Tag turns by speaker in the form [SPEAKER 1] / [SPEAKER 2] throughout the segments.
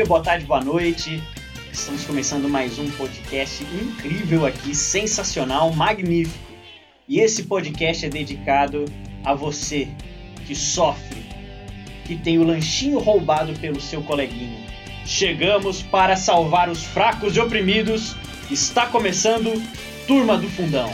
[SPEAKER 1] dia, boa tarde, boa noite. Estamos começando mais um podcast incrível aqui, sensacional, magnífico. E esse podcast é dedicado a você que sofre, que tem o lanchinho roubado pelo seu coleguinha. Chegamos para salvar os fracos e oprimidos. Está começando Turma do Fundão.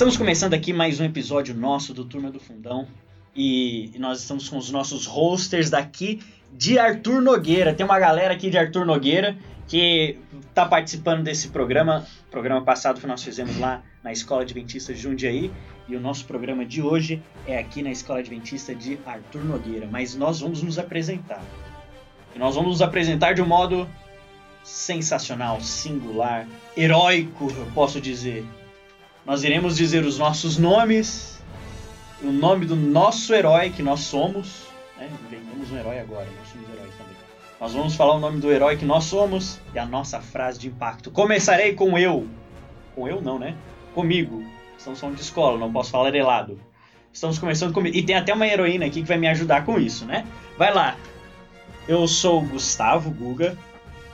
[SPEAKER 1] Estamos começando aqui mais um episódio nosso do Turma do Fundão. E nós estamos com os nossos hosters daqui de Arthur Nogueira. Tem uma galera aqui de Arthur Nogueira que está participando desse programa. Programa passado que nós fizemos lá na Escola Adventista de Jundiaí. E o nosso programa de hoje é aqui na Escola Adventista de Arthur Nogueira. Mas nós vamos nos apresentar. E nós vamos nos apresentar de um modo sensacional, singular, heróico, eu posso dizer. Nós iremos dizer os nossos nomes, o nome do nosso herói que nós somos. Né? Um herói agora, nós somos heróis também. Nós vamos falar o nome do herói que nós somos e a nossa frase de impacto. Começarei com eu. Com eu não, né? Comigo. Estamos falando de escola, não posso falar helado. Estamos começando comigo. E tem até uma heroína aqui que vai me ajudar com isso, né? Vai lá. Eu sou Gustavo Guga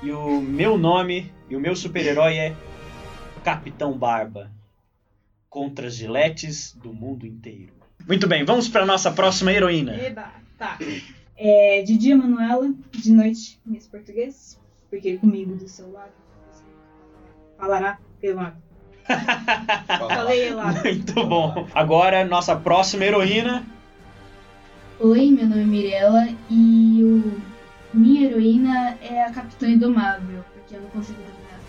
[SPEAKER 1] e o meu nome e o meu super-herói é Capitão Barba contra as giletes do mundo inteiro. Muito bem, vamos para nossa próxima heroína.
[SPEAKER 2] Eba, tá. É, de dia, Manuela, de noite, Miss Português, porque comigo do seu lado falará pelo lado. Falei lá.
[SPEAKER 1] Muito bom. Agora, nossa próxima heroína.
[SPEAKER 3] Oi, meu nome é Mirella e o... minha heroína é a Capitã Indomável, porque eu não consigo dominar.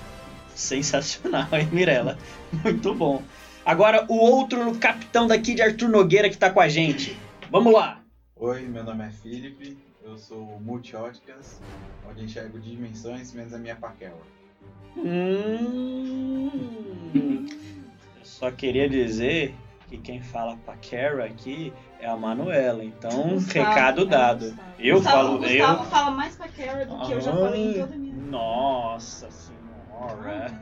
[SPEAKER 1] Sensacional, hein, Mirella? Muito bom. Agora, o outro capitão daqui de Arthur Nogueira que tá com a gente. Vamos lá.
[SPEAKER 4] Oi, meu nome é Felipe, eu sou multióticas, onde enxergo dimensões menos a minha paquela.
[SPEAKER 1] Hum, eu só queria dizer que quem fala paquera aqui é a Manuela, então
[SPEAKER 2] Gustavo,
[SPEAKER 1] recado
[SPEAKER 2] é,
[SPEAKER 1] dado.
[SPEAKER 2] Gustavo.
[SPEAKER 1] Eu
[SPEAKER 2] Gustavo,
[SPEAKER 1] falo,
[SPEAKER 2] Gustavo
[SPEAKER 1] eu.
[SPEAKER 2] fala mais pra Carol do que eu já falei em toda a minha vida.
[SPEAKER 1] Nossa senhora.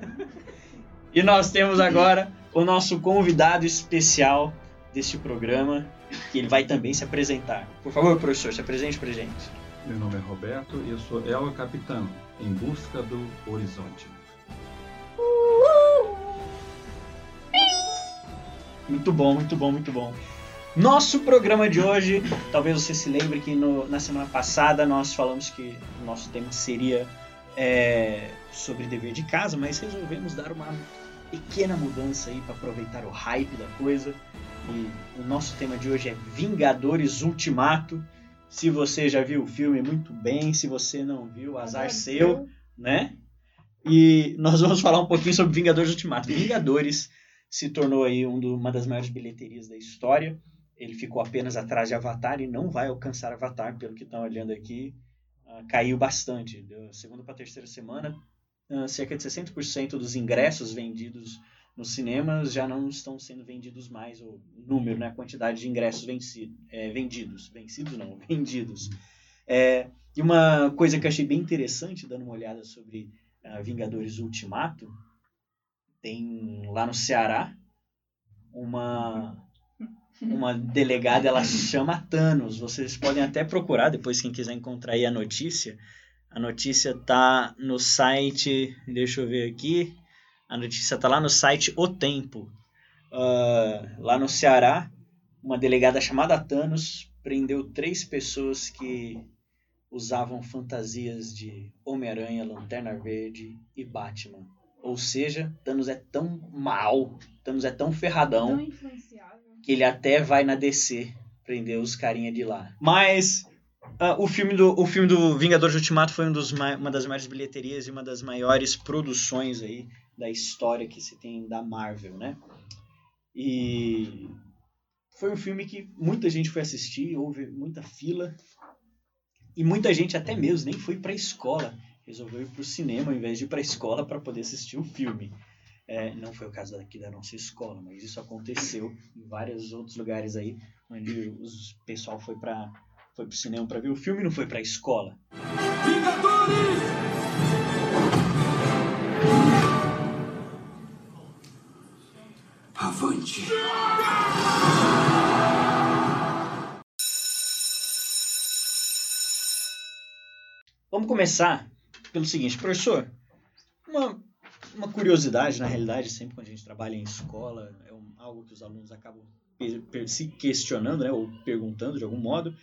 [SPEAKER 1] E nós temos agora o nosso convidado especial deste programa, que ele vai também se apresentar. Por favor, professor, se apresente pra gente.
[SPEAKER 5] Meu nome é Roberto e eu sou El Capitão, em busca do horizonte.
[SPEAKER 1] Muito bom, muito bom, muito bom. Nosso programa de hoje, talvez você se lembre que no- na semana passada nós falamos que o nosso tema seria é, sobre dever de casa, mas resolvemos dar uma pequena mudança aí para aproveitar o hype da coisa. E o nosso tema de hoje é Vingadores Ultimato. Se você já viu o filme, muito bem. Se você não viu, azar seu, né? E nós vamos falar um pouquinho sobre Vingadores Ultimato. Vingadores se tornou aí um do- uma das maiores bilheterias da história. Ele ficou apenas atrás de Avatar e não vai alcançar Avatar, pelo que estão olhando aqui. Ah, caiu bastante. Da segunda para terceira semana, ah, cerca de 60% dos ingressos vendidos nos cinemas já não estão sendo vendidos mais, o número, né, a quantidade de ingressos venci, é, vendidos. Vencidos não, vendidos. É, e uma coisa que eu achei bem interessante, dando uma olhada sobre ah, Vingadores Ultimato, tem lá no Ceará uma uma delegada, ela chama Thanos. Vocês podem até procurar depois quem quiser encontrar aí a notícia. A notícia tá no site, deixa eu ver aqui. A notícia tá lá no site O Tempo. Ah, lá no Ceará, uma delegada chamada Thanos prendeu três pessoas que usavam fantasias de Homem-Aranha, Lanterna Verde e Batman. Ou seja, Thanos é tão mal, Thanos é tão ferradão,
[SPEAKER 2] Tão
[SPEAKER 1] que ele até vai na DC prender os carinha de lá. Mas ah, o, filme do, o filme do Vingadores Ultimato foi um dos ma- uma das maiores bilheterias e uma das maiores produções aí da história que se tem da Marvel, né? E foi um filme que muita gente foi assistir, houve muita fila. E muita gente até mesmo nem foi pra escola. Resolveu ir pro cinema ao invés de ir pra escola para poder assistir o filme. É, não foi o caso daqui da nossa escola, mas isso aconteceu em vários outros lugares aí, onde o pessoal foi para foi pro cinema para ver o filme e não foi pra escola.
[SPEAKER 6] Avante.
[SPEAKER 1] Vamos começar pelo seguinte, professor. Uma, uma curiosidade, na realidade, sempre quando a gente trabalha em escola, é um- algo que os alunos acabam per- per- se questionando, né, ou perguntando de algum modo,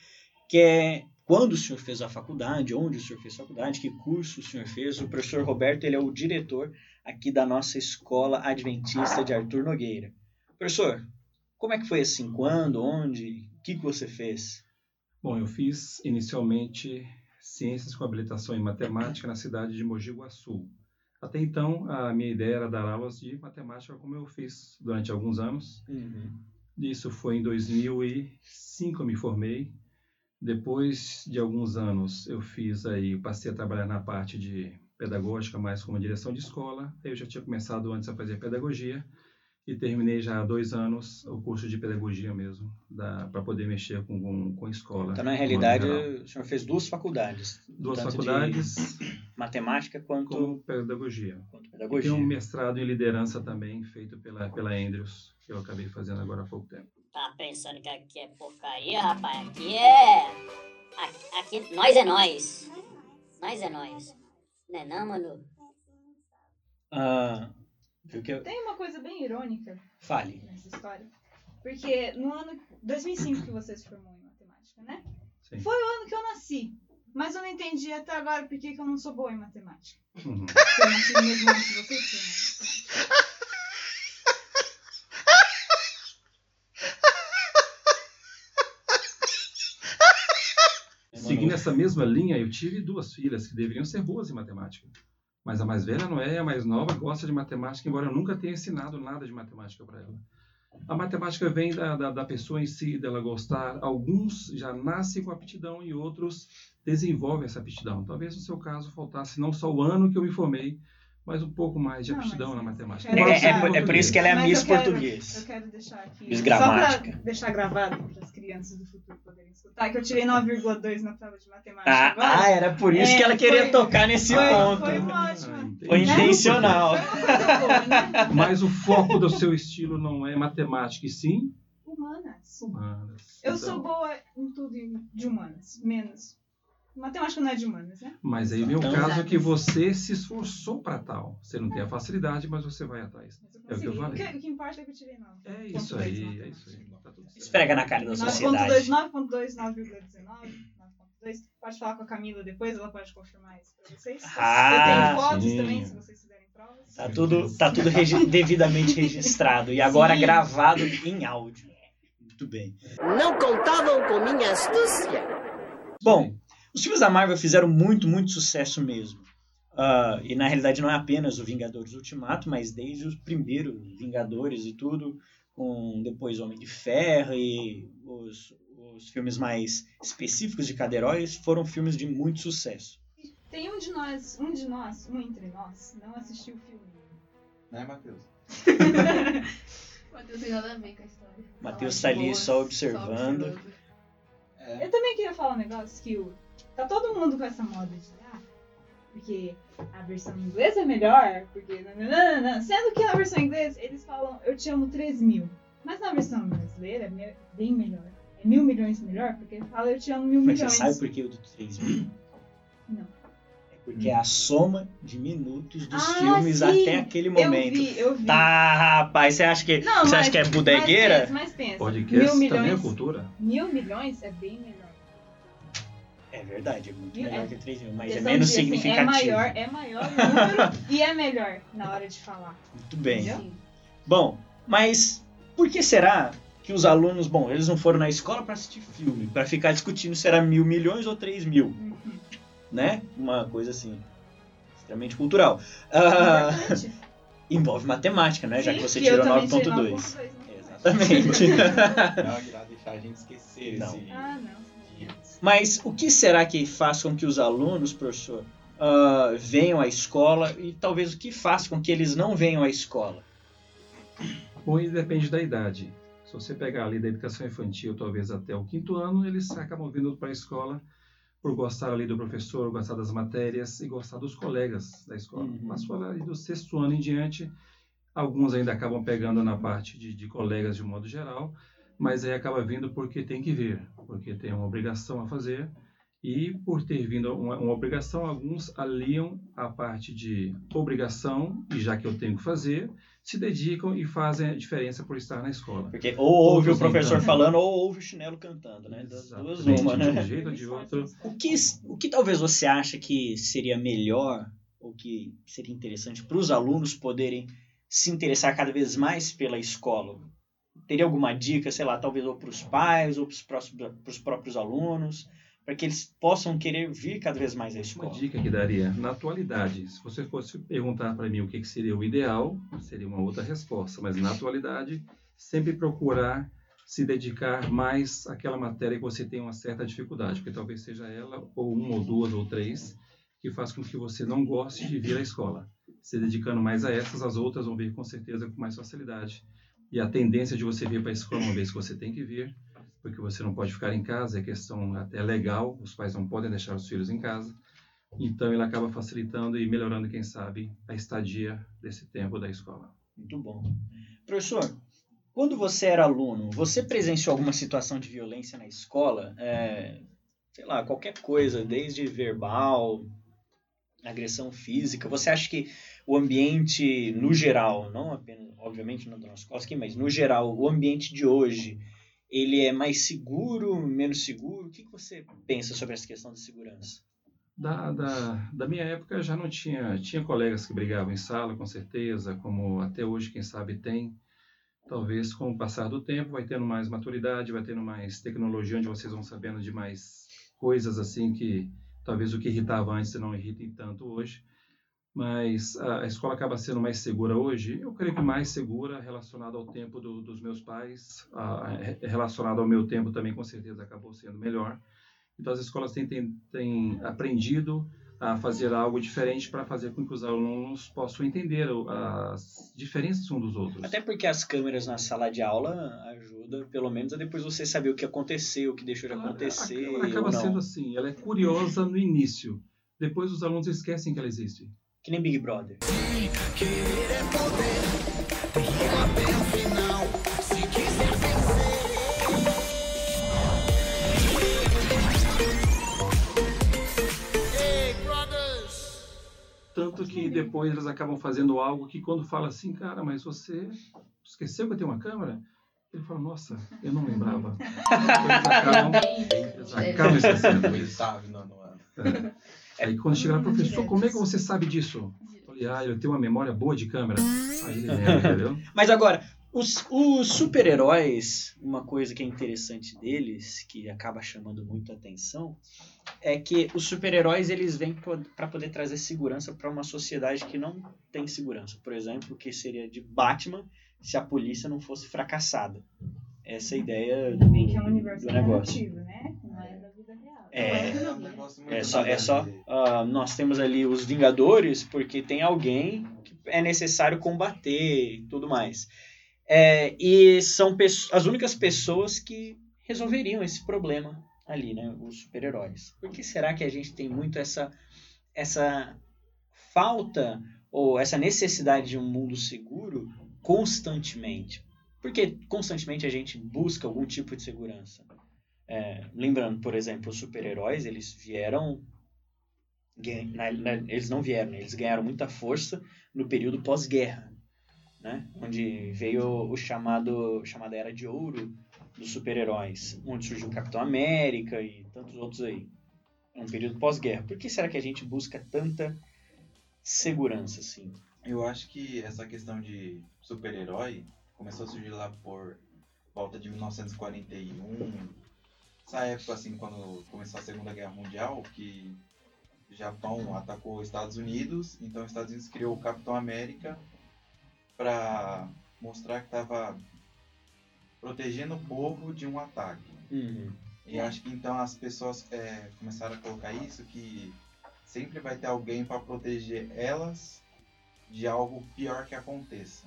[SPEAKER 1] que é quando o senhor fez a faculdade, onde o senhor fez a faculdade, que curso o senhor fez. O professor Roberto ele é o diretor aqui da nossa escola adventista de Arthur Nogueira. Professor, como é que foi assim? Quando? Onde? O que, que você fez?
[SPEAKER 5] Bom, eu fiz inicialmente ciências com habilitação em matemática na cidade de Mogi Guaçu. Até então, a minha ideia era dar aulas de matemática, como eu fiz durante alguns anos. Isso foi em 2005 eu me formei. Depois de alguns anos eu fiz aí, passei a trabalhar na parte de pedagógica, mais como direção de escola. Eu já tinha começado antes a fazer pedagogia e terminei já há dois anos o curso de pedagogia mesmo, para poder mexer com, com, com escola.
[SPEAKER 1] Então, na realidade, o senhor fez duas faculdades.
[SPEAKER 5] duas
[SPEAKER 1] tanto de
[SPEAKER 5] faculdades
[SPEAKER 1] matemática quanto,
[SPEAKER 5] pedagogia.
[SPEAKER 1] quanto
[SPEAKER 5] E
[SPEAKER 1] pedagogia.
[SPEAKER 5] tem um mestrado em liderança também, feito pela, pela Andrews, que eu acabei fazendo agora há pouco tempo.
[SPEAKER 7] Tá pensando que aqui é porcaria, rapaz? Aqui é. Aqui, aqui nós é nós. Nós é nós. Não é não, mano?
[SPEAKER 1] Ah, viu que eu...
[SPEAKER 2] Tem uma coisa bem irônica
[SPEAKER 1] Fale.
[SPEAKER 2] nessa história. Porque no ano 2005 que você se formou em matemática, né?
[SPEAKER 5] Sim.
[SPEAKER 2] Foi o ano que eu nasci. Mas eu não entendi até agora por que, que eu não sou boa em matemática.
[SPEAKER 5] Uhum.
[SPEAKER 2] Eu nasci no mesmo ano que você, se eu não matemática.
[SPEAKER 5] Seguindo essa mesma linha, eu tive duas filhas que deveriam ser boas em matemática. Mas a mais velha não é, a mais nova gosta de matemática, embora eu nunca tenha ensinado nada de matemática para ela. A matemática vem da, da, da pessoa em si, dela gostar. Alguns já nascem com aptidão e outros desenvolvem essa aptidão. Talvez no seu caso faltasse não só o ano que eu me formei, mas um pouco mais de
[SPEAKER 2] Não,
[SPEAKER 5] aptidão na matemática.
[SPEAKER 1] É, é, é por isso que ela é a Miss Português.
[SPEAKER 2] Eu quero deixar aqui.
[SPEAKER 1] Miss
[SPEAKER 2] Só
[SPEAKER 1] Gramática.
[SPEAKER 2] pra deixar gravado para as crianças do futuro poderem escutar, que eu tirei 9,2 na prova de matemática
[SPEAKER 1] Ah,
[SPEAKER 2] agora.
[SPEAKER 1] ah, era por isso
[SPEAKER 2] É,
[SPEAKER 1] que ela queria
[SPEAKER 2] foi-
[SPEAKER 1] tocar nesse
[SPEAKER 2] foi-
[SPEAKER 1] ponto.
[SPEAKER 2] foi uma
[SPEAKER 5] Ah,
[SPEAKER 2] ótima.
[SPEAKER 5] entendi.
[SPEAKER 1] Foi intencional.
[SPEAKER 2] Foi uma coisa boa, né?
[SPEAKER 5] Mas o foco do seu estilo não é matemática, e sim
[SPEAKER 2] Humanas.
[SPEAKER 5] humanas.
[SPEAKER 2] Eu
[SPEAKER 5] Então,
[SPEAKER 2] sou boa em tudo de humanas, menos. Matemática não é de humanas, né?
[SPEAKER 5] Mas aí vem o
[SPEAKER 1] Então,
[SPEAKER 5] caso
[SPEAKER 2] exato.
[SPEAKER 5] que você se esforçou para tal. Você não tem a facilidade, mas você vai atrás. É o que eu falei.
[SPEAKER 2] que, o que importa é que eu tirei 9.
[SPEAKER 5] É isso aí, é isso aí. Tá tudo certo.
[SPEAKER 1] Esfrega na cara da
[SPEAKER 2] 9.2,
[SPEAKER 1] sociedade.
[SPEAKER 2] 9.2, 9,19, 9.2. Pode falar com a Camila depois, ela pode confirmar isso pra vocês.
[SPEAKER 1] Ah,
[SPEAKER 2] eu tenho fotos
[SPEAKER 5] sim.
[SPEAKER 2] também, se vocês fizerem provas.
[SPEAKER 1] Tá tudo, tá tudo regi- devidamente registrado e agora
[SPEAKER 2] Sim.
[SPEAKER 1] gravado em áudio. Muito bem.
[SPEAKER 8] Não contavam com minha astúcia.
[SPEAKER 1] Bom, os filmes da Marvel fizeram muito, muito sucesso mesmo. Ah, e na realidade não é apenas o Vingadores Ultimato, mas desde os primeiros Vingadores e tudo, com depois Homem de Ferro e os, os filmes mais específicos de cada herói, foram filmes de muito sucesso.
[SPEAKER 2] Tem um de nós, um de nós, um entre nós, não assistiu o filme.
[SPEAKER 4] Né, Matheus?
[SPEAKER 3] O Matheus tem nada a ver com a história.
[SPEAKER 1] Matheus tá ali só observando.
[SPEAKER 3] observando.
[SPEAKER 4] É.
[SPEAKER 2] Eu também queria falar um negócio que o, tá todo mundo com essa moda de ah, porque a versão inglesa é melhor, porque nananana, sendo que na versão inglesa eles falam eu te amo 3 mil, mas na versão brasileira é bem melhor. É mil milhões melhor, porque fala eu te amo mil
[SPEAKER 1] Mas você
[SPEAKER 2] milhões.
[SPEAKER 1] sabe por que o do 3 mil?
[SPEAKER 2] Não.
[SPEAKER 1] É porque é a soma de minutos dos
[SPEAKER 2] Ah,
[SPEAKER 1] filmes
[SPEAKER 2] sim.
[SPEAKER 1] até aquele
[SPEAKER 2] Eu
[SPEAKER 1] momento.
[SPEAKER 2] vi, eu vi.
[SPEAKER 1] Tá, rapaz, você acha que,
[SPEAKER 2] Não,
[SPEAKER 1] você
[SPEAKER 2] mas-
[SPEAKER 1] acha que é bodegueira?
[SPEAKER 2] Mas pensa, mas pensa
[SPEAKER 5] Podcast
[SPEAKER 2] mil
[SPEAKER 5] também é
[SPEAKER 2] milhões,
[SPEAKER 5] cultura.
[SPEAKER 2] mil milhões é bem melhor.
[SPEAKER 1] É verdade, é muito
[SPEAKER 2] É.
[SPEAKER 1] melhor que 3 mil, mas é menos
[SPEAKER 2] de, assim,
[SPEAKER 1] significativo.
[SPEAKER 2] É maior, é maior o número e é melhor na hora de falar.
[SPEAKER 1] Muito bem.
[SPEAKER 3] Sim.
[SPEAKER 1] Bom, mas por que será que os alunos, bom, eles não foram na escola para assistir filme, para ficar discutindo se era mil milhões ou três mil,
[SPEAKER 2] Uhum.
[SPEAKER 1] né? Uma coisa assim, extremamente cultural.
[SPEAKER 2] Importante.
[SPEAKER 1] envolve matemática, né? Já
[SPEAKER 2] Sim,
[SPEAKER 1] que você
[SPEAKER 2] que eu
[SPEAKER 1] tirou
[SPEAKER 2] também tirei
[SPEAKER 1] 9.2.
[SPEAKER 2] 9.2, né?
[SPEAKER 1] Exatamente.
[SPEAKER 4] Não irá deixar a gente esquecer
[SPEAKER 1] Não.
[SPEAKER 4] esse
[SPEAKER 2] Ah, não.
[SPEAKER 1] Mas o que será que faz com que os alunos, professor, ah, venham à escola e talvez o que faz com que eles não venham à escola?
[SPEAKER 5] Bom, isso depende da idade. Se você pegar ali da educação infantil, talvez até o quinto ano, eles acabam vindo para a escola por gostar ali do professor, gostar das matérias e gostar dos colegas da escola.
[SPEAKER 1] Uhum.
[SPEAKER 5] Passou ali do sexto ano em diante, alguns ainda acabam pegando na parte de, de colegas de um modo geral, mas aí acaba vindo porque tem que vir, porque tem uma obrigação a fazer e por ter vindo uma, uma obrigação, alguns aliam a parte de obrigação e já que eu tenho que fazer, se dedicam e fazem a diferença por estar na escola.
[SPEAKER 1] Porque ou ouve o
[SPEAKER 5] Todos,
[SPEAKER 1] professor
[SPEAKER 5] então.
[SPEAKER 1] falando ou ouve o chinelo cantando, né? Das duas uma,
[SPEAKER 5] De um
[SPEAKER 1] né?
[SPEAKER 5] jeito ou de outro.
[SPEAKER 1] O que, o que talvez você acha que seria melhor ou que seria interessante para os alunos poderem se interessar cada vez mais pela escola? Teria alguma dica, sei lá, talvez ou para os pais ou para os próprios alunos, para que eles possam querer vir cada vez mais à
[SPEAKER 5] Uma
[SPEAKER 1] escola?
[SPEAKER 5] dica que daria, na atualidade, se você fosse perguntar para mim o que, que seria o ideal, seria uma outra resposta, mas na atualidade, sempre procurar se dedicar mais àquela matéria que você tem uma certa dificuldade, porque talvez seja ela, ou uma, ou duas, ou três, que faz com que você não goste de vir à escola. Se dedicando mais a essas, as outras vão vir com certeza com mais facilidade. E a tendência de você vir para a escola uma vez que você tem que vir, porque você não pode ficar em casa, é questão até legal, os pais não podem deixar os filhos em casa. Então ele acaba facilitando e melhorando, quem sabe, a estadia desse tempo da escola.
[SPEAKER 1] Muito bom. Professor, quando você era aluno, você presenciou alguma situação de violência na escola? É, sei lá, qualquer coisa, desde verbal, agressão física. Você acha que o ambiente, no geral, não apenas, obviamente, nossa escola aqui, mas no geral, o ambiente de hoje, ele é mais seguro, menos seguro? O que que você pensa sobre essa questão de segurança?
[SPEAKER 5] Da, da, da minha época já não tinha, tinha colegas que brigavam em sala, com certeza, como até hoje, quem sabe, tem. Talvez com o passar do tempo vai tendo mais maturidade, vai tendo mais tecnologia, onde vocês vão sabendo de mais coisas assim que talvez o que irritava antes não irritem tanto hoje. Mas a, escola acaba sendo mais segura hoje, eu creio que mais segura relacionado ao tempo do, dos meus pais, a, relacionado ao meu tempo também com certeza acabou sendo melhor. Então as escolas têm, têm, têm aprendido a fazer algo diferente para fazer com que os alunos possam entender as diferenças uns dos outros.
[SPEAKER 1] Até porque as câmeras na sala de aula ajudam, pelo menos, a depois você saber o que aconteceu, o que deixou de
[SPEAKER 5] Ela-
[SPEAKER 1] acontecer
[SPEAKER 5] ela acaba
[SPEAKER 1] ou não.
[SPEAKER 5] sendo assim, ela é curiosa no início. Depois os alunos esquecem que ela existe.
[SPEAKER 1] Que nem Big Brother.
[SPEAKER 5] Tanto que depois eles acabam fazendo algo que quando fala assim, cara, mas você esqueceu que eu tenho uma câmera? Ele fala, nossa, eu não lembrava. Eles acabam, eles acabam esquecendo.
[SPEAKER 4] Oitavo, nono ano.
[SPEAKER 5] Aí quando chega lá, professor, como é que você sabe disso? Eu falei, ah, eu tenho uma memória boa de câmera. Aí entendeu?
[SPEAKER 1] Mas agora, os, os super-heróis, uma coisa que é interessante deles, que acaba chamando muito a atenção, é que os super-heróis eles vêm para poder trazer segurança para uma sociedade que não tem segurança. Por exemplo, o que seria de Batman se a polícia não fosse fracassada. Essa é a ideia do,
[SPEAKER 2] Também que é um universo
[SPEAKER 1] do negócio.
[SPEAKER 2] né? Não é da vida real.
[SPEAKER 1] É.
[SPEAKER 4] É um negócio muito
[SPEAKER 1] É só, é só ah, nós temos ali os Vingadores porque tem alguém que é necessário combater e tudo mais. É, e são as únicas pessoas que resolveriam esse problema ali, né? Os super-heróis. Por que será que a gente tem muito essa, essa falta ou essa necessidade de um mundo seguro constantemente? Porque constantemente a gente busca algum tipo de segurança. É, lembrando, por exemplo, os super-heróis, eles vieram. na- na- eles não vieram, né? eles ganharam muita força no período pós-guerra, né? onde veio o chamado chamada Era de Ouro dos super-heróis, onde surgiu o Capitão América e tantos outros aí. um período pós-guerra. Por que será que a gente busca tanta segurança assim?
[SPEAKER 4] Eu acho que essa questão de super-herói começou a surgir lá por volta de 1941. Essa época, assim, quando começou a Segunda Guerra Mundial, que o Japão atacou os Estados Unidos, então os Estados Unidos criou o Capitão América para mostrar que estava protegendo o povo de um ataque.
[SPEAKER 1] Uhum.
[SPEAKER 4] E acho que então as pessoas é, começaram a colocar isso, que sempre vai ter alguém para proteger elas de algo pior que aconteça.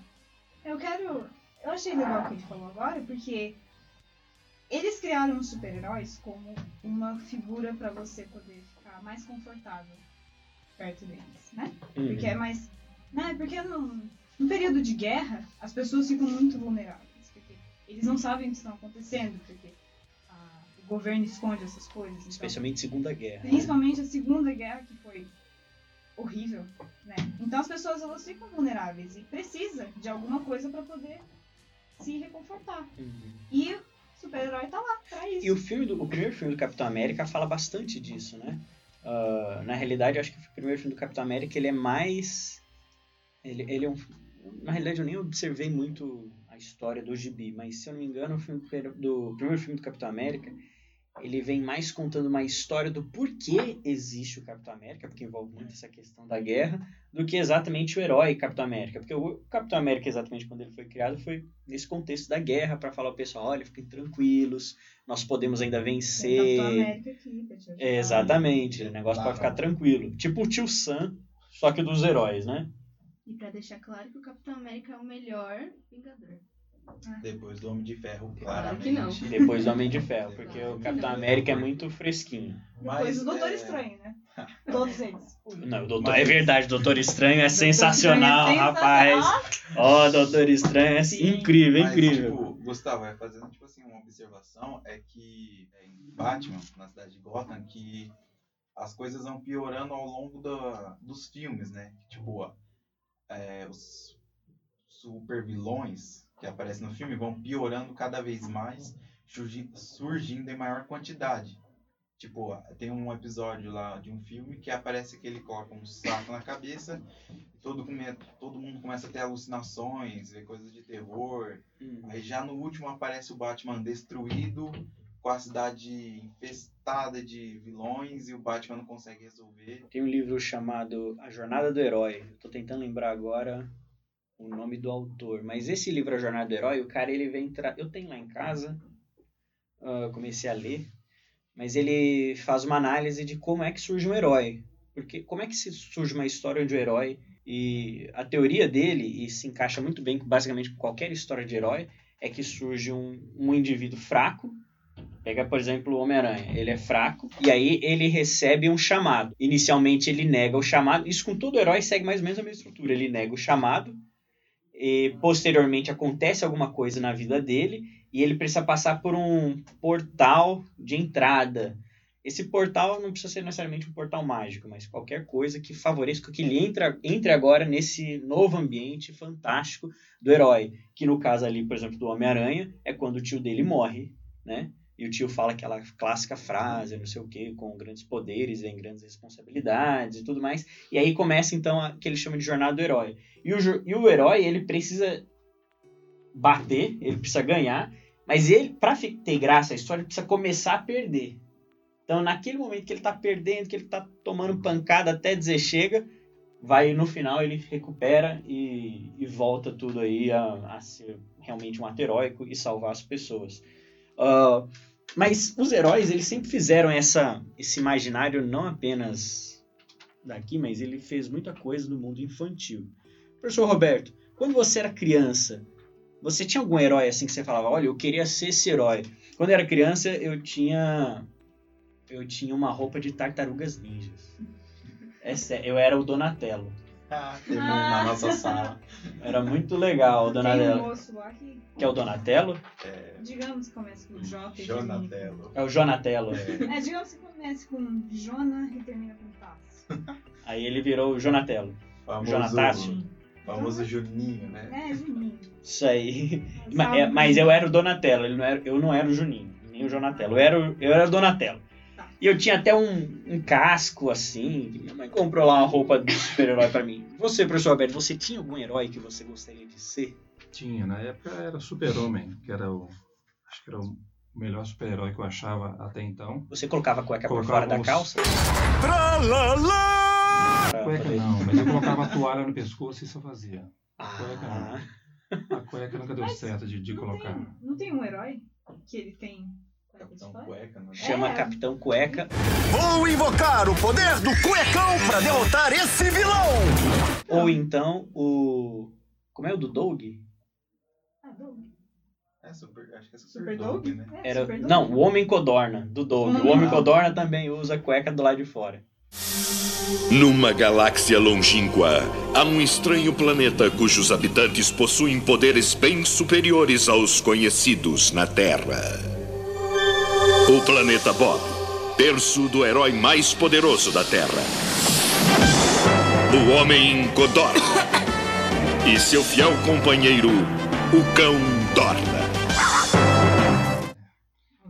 [SPEAKER 2] Eu quero. Eu achei legal o que ele falou agora, porque eles criaram os super-heróis como uma figura pra você poder ficar mais confortável perto deles, né?
[SPEAKER 1] Uhum.
[SPEAKER 2] Porque é mais. Né? Porque no, no período de guerra, as pessoas ficam muito vulneráveis. Porque eles não sabem o que está acontecendo, porque ah, o governo esconde essas coisas. então-
[SPEAKER 1] Especialmente Segunda Guerra. né?
[SPEAKER 2] Principalmente a Segunda Guerra, que foi horrível, né? Então as pessoas elas ficam vulneráveis e precisa de alguma coisa para poder se reconfortar.
[SPEAKER 1] Uhum.
[SPEAKER 2] E super-herói tá lá pra isso.
[SPEAKER 1] E o filme do, o primeiro filme do Capitão América fala bastante disso, né? Ah, na realidade, eu acho que o primeiro filme do Capitão América ele é mais, ele, ele é um, na realidade eu nem observei muito a história do Gibi, mas se eu não me engano, o filme do, do primeiro filme do Capitão América ele vem mais contando uma história do porquê existe o Capitão América, porque envolve muito essa questão da guerra, do que exatamente o herói Capitão América. Porque o Capitão América, exatamente quando ele foi criado, foi nesse contexto da guerra, para falar ao pessoal: olha, fiquem tranquilos, nós podemos ainda
[SPEAKER 2] Tem
[SPEAKER 1] vencer.
[SPEAKER 2] Capitão América aqui pra te ajudar.
[SPEAKER 1] É, exatamente, o negócio pode ficar tranquilo. Tipo o tio Sam, só que dos heróis, né?
[SPEAKER 3] E pra deixar claro que o Capitão América é o melhor Vingador.
[SPEAKER 4] Depois do Homem de Ferro,
[SPEAKER 3] Claro
[SPEAKER 4] claramente.
[SPEAKER 3] que não.
[SPEAKER 1] Depois do Homem de Ferro, porque o Capitão
[SPEAKER 3] não.
[SPEAKER 1] América é muito fresquinho.
[SPEAKER 2] Depois o Doutor
[SPEAKER 4] é,
[SPEAKER 2] Estranho, né? Todos eles.
[SPEAKER 1] Não, o doutor,
[SPEAKER 4] Mas-
[SPEAKER 1] é verdade, Doutor Estranho é
[SPEAKER 2] Doutor
[SPEAKER 1] sensacional,
[SPEAKER 2] Estranho é
[SPEAKER 1] rapaz.
[SPEAKER 2] sensacional.
[SPEAKER 1] Ó, Doutor Estranho é
[SPEAKER 2] Sim.
[SPEAKER 1] incrível,
[SPEAKER 4] Mas,
[SPEAKER 1] incrível.
[SPEAKER 4] tipo, Gustavo, vai fazendo tipo assim, uma observação, é que é, em Batman, na cidade de Gotham, que as coisas vão piorando ao longo da, dos filmes, né? Tipo, ó, é, os super vilões que aparecem no filme vão piorando cada vez mais, surgi- surgindo em maior quantidade. Tipo, ó, tem um episódio lá de um filme que aparece que ele coloca um saco na cabeça e todo, todo mundo começa a ter alucinações, ver coisas de terror.
[SPEAKER 1] Hum.
[SPEAKER 4] Aí já no último aparece o Batman destruído, com a cidade infestada de vilões e o Batman não consegue resolver.
[SPEAKER 1] Tem um livro chamado A Jornada do Herói. Eu tô tentando lembrar agora o nome do autor. Mas esse livro, A Jornada do Herói, o cara ele vem tra... Eu tenho lá em casa, ah, comecei a ler, mas ele faz uma análise de como é que surge um herói. Porque como é que se surge uma história de um herói e a teoria dele, e se encaixa muito bem com basicamente qualquer história de herói, é que surge um, um indivíduo fraco. Pega, por exemplo, o Homem-Aranha. Ele é fraco e aí ele recebe um chamado. Inicialmente ele nega o chamado. Isso com todo herói segue mais ou menos a mesma estrutura. Ele nega o chamado e posteriormente acontece alguma coisa na vida dele e ele precisa passar por um portal de entrada. Esse portal não precisa ser necessariamente um portal mágico, mas qualquer coisa que favoreça que ele entre, entre agora nesse novo ambiente fantástico do herói. Que no caso ali, por exemplo, do Homem-Aranha, é quando o tio dele morre, né? E o tio fala aquela clássica frase, não sei o que, com grandes poderes vem grandes responsabilidades e tudo mais. E aí começa então a, que ele chama de jornada do herói. E o, e o herói, ele precisa bater, ele precisa ganhar, mas ele, fi- ter graça a história, precisa começar a perder. Então, naquele momento que ele tá perdendo, que ele tá tomando pancada até dizer chega, vai no final ele recupera e, e volta tudo aí a, a ser realmente um ato heróico e salvar as pessoas. Ah, mas os heróis, eles sempre fizeram essa, esse imaginário não apenas daqui, mas ele fez muita coisa no mundo infantil. Professor Roberto, quando você era criança, você tinha algum herói assim que você falava, olha, eu queria ser esse herói? Quando eu era criança, eu tinha eu tinha uma roupa de tartarugas ninjas. Sério, eu era o Donatello.
[SPEAKER 4] Ah, teve um na nossa sala.
[SPEAKER 1] Era muito legal o
[SPEAKER 2] Tem um
[SPEAKER 1] Donatello.
[SPEAKER 2] moço lá que,
[SPEAKER 1] Que é o Donatello?
[SPEAKER 4] É,
[SPEAKER 2] digamos que começa com J e
[SPEAKER 4] Jonatello.
[SPEAKER 1] É o Jonatello.
[SPEAKER 4] É.
[SPEAKER 2] É, digamos que começa com Jona e termina com Tasso.
[SPEAKER 1] Aí ele virou o Jonatello.
[SPEAKER 4] famoso,
[SPEAKER 1] Jonatácio?
[SPEAKER 4] famoso Juninho, né?
[SPEAKER 2] É, Juninho.
[SPEAKER 1] Isso aí.
[SPEAKER 2] Um
[SPEAKER 1] Ma- é, Mas eu era o Donatello, ele não era, eu não era o Juninho, nem o Jonatello. Eu era, o- eu era o Donatello. E eu tinha até um, um casco assim. que Minha mãe comprou lá uma roupa de super-herói pra mim. Você, professor Alberto, você tinha algum herói que você gostaria de ser?
[SPEAKER 5] Tinha, na época era Super-Homem, que era o. Acho que era o melhor super-herói que eu achava até então.
[SPEAKER 1] Você colocava a cueca por
[SPEAKER 5] Colocava
[SPEAKER 1] fora da
[SPEAKER 5] os-
[SPEAKER 1] calça? Pra
[SPEAKER 5] Cueca
[SPEAKER 1] poder-
[SPEAKER 5] não, mas eu colocava a toalha no pescoço e isso eu fazia.
[SPEAKER 1] Ah,
[SPEAKER 5] A cueca nunca deu
[SPEAKER 2] Mas
[SPEAKER 5] certo de, de
[SPEAKER 2] não,
[SPEAKER 5] colocar.
[SPEAKER 2] tem, não tem um herói que ele tem.
[SPEAKER 4] Capitão? Cueca, né?
[SPEAKER 1] chama
[SPEAKER 2] É.
[SPEAKER 1] Capitão Cueca.
[SPEAKER 6] Vou invocar o poder do cuecão pra derrotar esse vilão!
[SPEAKER 1] Ou então o. Como é o do Doug?
[SPEAKER 2] Ah, Doug.
[SPEAKER 4] É super, acho que é Super,
[SPEAKER 2] Super
[SPEAKER 4] Dog,
[SPEAKER 2] Doug?
[SPEAKER 4] né?
[SPEAKER 2] É,
[SPEAKER 1] Era...
[SPEAKER 2] Super Doug.
[SPEAKER 1] Não, o Homem Codorna, do Doug. O
[SPEAKER 2] Homem.
[SPEAKER 4] Codorna
[SPEAKER 1] também usa cueca do lado de fora.
[SPEAKER 9] Numa galáxia longínqua, há um estranho planeta cujos habitantes possuem poderes bem superiores aos conhecidos na Terra. O planeta Bob, berço do herói mais poderoso da Terra. O Homem Codorna. E seu fiel companheiro, o Cão Dorna.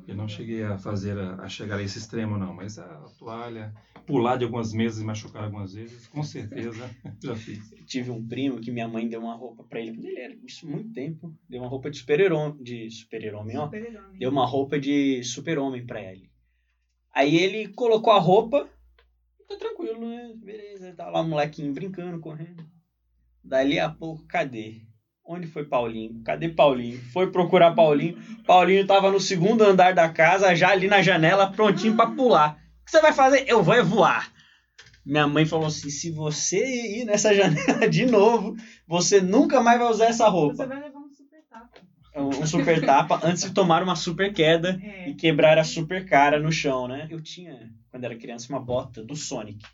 [SPEAKER 5] Eu não cheguei a fazer a, a chegar a esse extremo não, mas a toalha, pular de algumas mesas e machucar algumas vezes, com certeza já fiz.
[SPEAKER 1] Eu tive um primo que minha mãe deu uma roupa pra ele quando ele era isso há muito tempo. Deu uma roupa de super-herói, de super-homem, ó.
[SPEAKER 2] Super-herói.
[SPEAKER 1] Deu uma roupa de super-homem pra ele. Aí ele colocou a roupa, tá tranquilo, né? Beleza, tá lá o molequinho brincando, correndo. Dali a pouco, cadê? Onde foi Paulinho? Cadê Paulinho? Foi procurar Paulinho. Paulinho tava no segundo andar da casa, já ali na janela, prontinho pra pular. O que você vai fazer? Eu vou é voar. Minha mãe falou assim: se você ir nessa janela de novo, você nunca mais vai usar essa roupa.
[SPEAKER 2] Você vai levar um super tapa.
[SPEAKER 1] Um super tapa antes de tomar uma super queda
[SPEAKER 2] É.
[SPEAKER 1] e quebrar a super cara no chão, né? Eu tinha, quando era criança, uma bota do Sonic.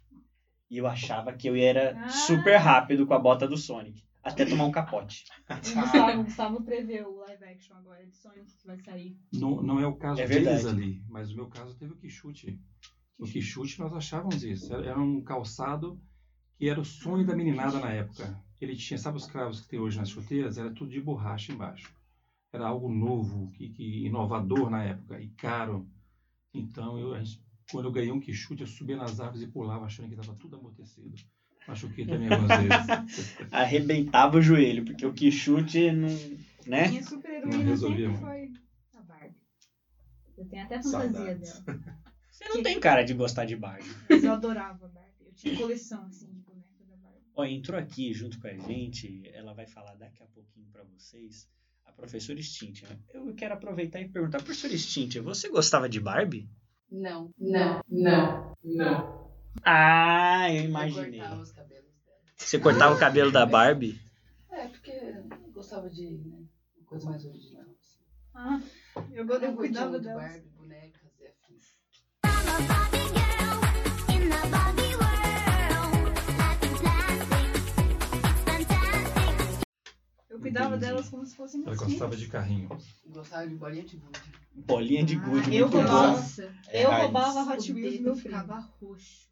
[SPEAKER 1] E eu achava que eu era
[SPEAKER 2] Ah.
[SPEAKER 1] super rápido com a bota do Sonic. Até tomar um capote.
[SPEAKER 2] O Gustavo, Gustavo prevê o live action agora de Sonic que vai sair.
[SPEAKER 5] Não, não é o caso
[SPEAKER 1] É
[SPEAKER 5] deles
[SPEAKER 1] verdade.
[SPEAKER 5] ali, mas o meu caso teve o Quixute. O Quixute nós achávamos isso. Era, um calçado que era o sonho da meninada na época. Ele tinha, sabe os cravos que tem hoje nas chuteiras? Era tudo de borracha embaixo. Era algo novo, que, que inovador na época e caro. Então, eu, gente- quando eu ganhei um Quixute, eu subia nas árvores e pulava achando que estava tudo amortecido. Machuquei também algumas vezes.
[SPEAKER 1] Arrebentava o joelho, porque o que chute não. né?
[SPEAKER 2] Minha super-heroína sempre foi a Barbie. Eu tenho até fantasia
[SPEAKER 4] Saudades.
[SPEAKER 2] dela.
[SPEAKER 1] Você não tem cara de gostar de Barbie.
[SPEAKER 2] Mas eu adorava a Barbie. Eu tinha coleção, assim, de boneca da Barbie.
[SPEAKER 1] Ó, entrou aqui junto com a gente, ela vai falar daqui a pouquinho pra vocês, a professora Stintia. Eu quero aproveitar e perguntar, professora Stintia, você gostava de Barbie?
[SPEAKER 10] Não, não, não, não.
[SPEAKER 1] Ah, eu
[SPEAKER 10] Eu
[SPEAKER 1] imaginei.
[SPEAKER 10] cortava os cabelos dela.
[SPEAKER 1] Você cortava o cabelo da Barbie?
[SPEAKER 10] É, porque eu gostava de né, uma coisa mais original. Assim.
[SPEAKER 2] Ah, eu,
[SPEAKER 10] Eu
[SPEAKER 2] eu cuidava
[SPEAKER 10] muito
[SPEAKER 2] dela.
[SPEAKER 10] Barbie, bonecas.
[SPEAKER 2] Eu cuidava delas como se fossem
[SPEAKER 5] Ela gostava de carrinho.
[SPEAKER 10] Gostava de bolinha de gude.
[SPEAKER 1] Bolinha de gude,
[SPEAKER 2] Ah, eu
[SPEAKER 1] muito
[SPEAKER 2] roubava.
[SPEAKER 1] bom.
[SPEAKER 3] Nossa,
[SPEAKER 4] É
[SPEAKER 2] eu
[SPEAKER 4] raiz.
[SPEAKER 2] roubava Hot Wheels do meu
[SPEAKER 3] ficava
[SPEAKER 2] primo.
[SPEAKER 3] roxo.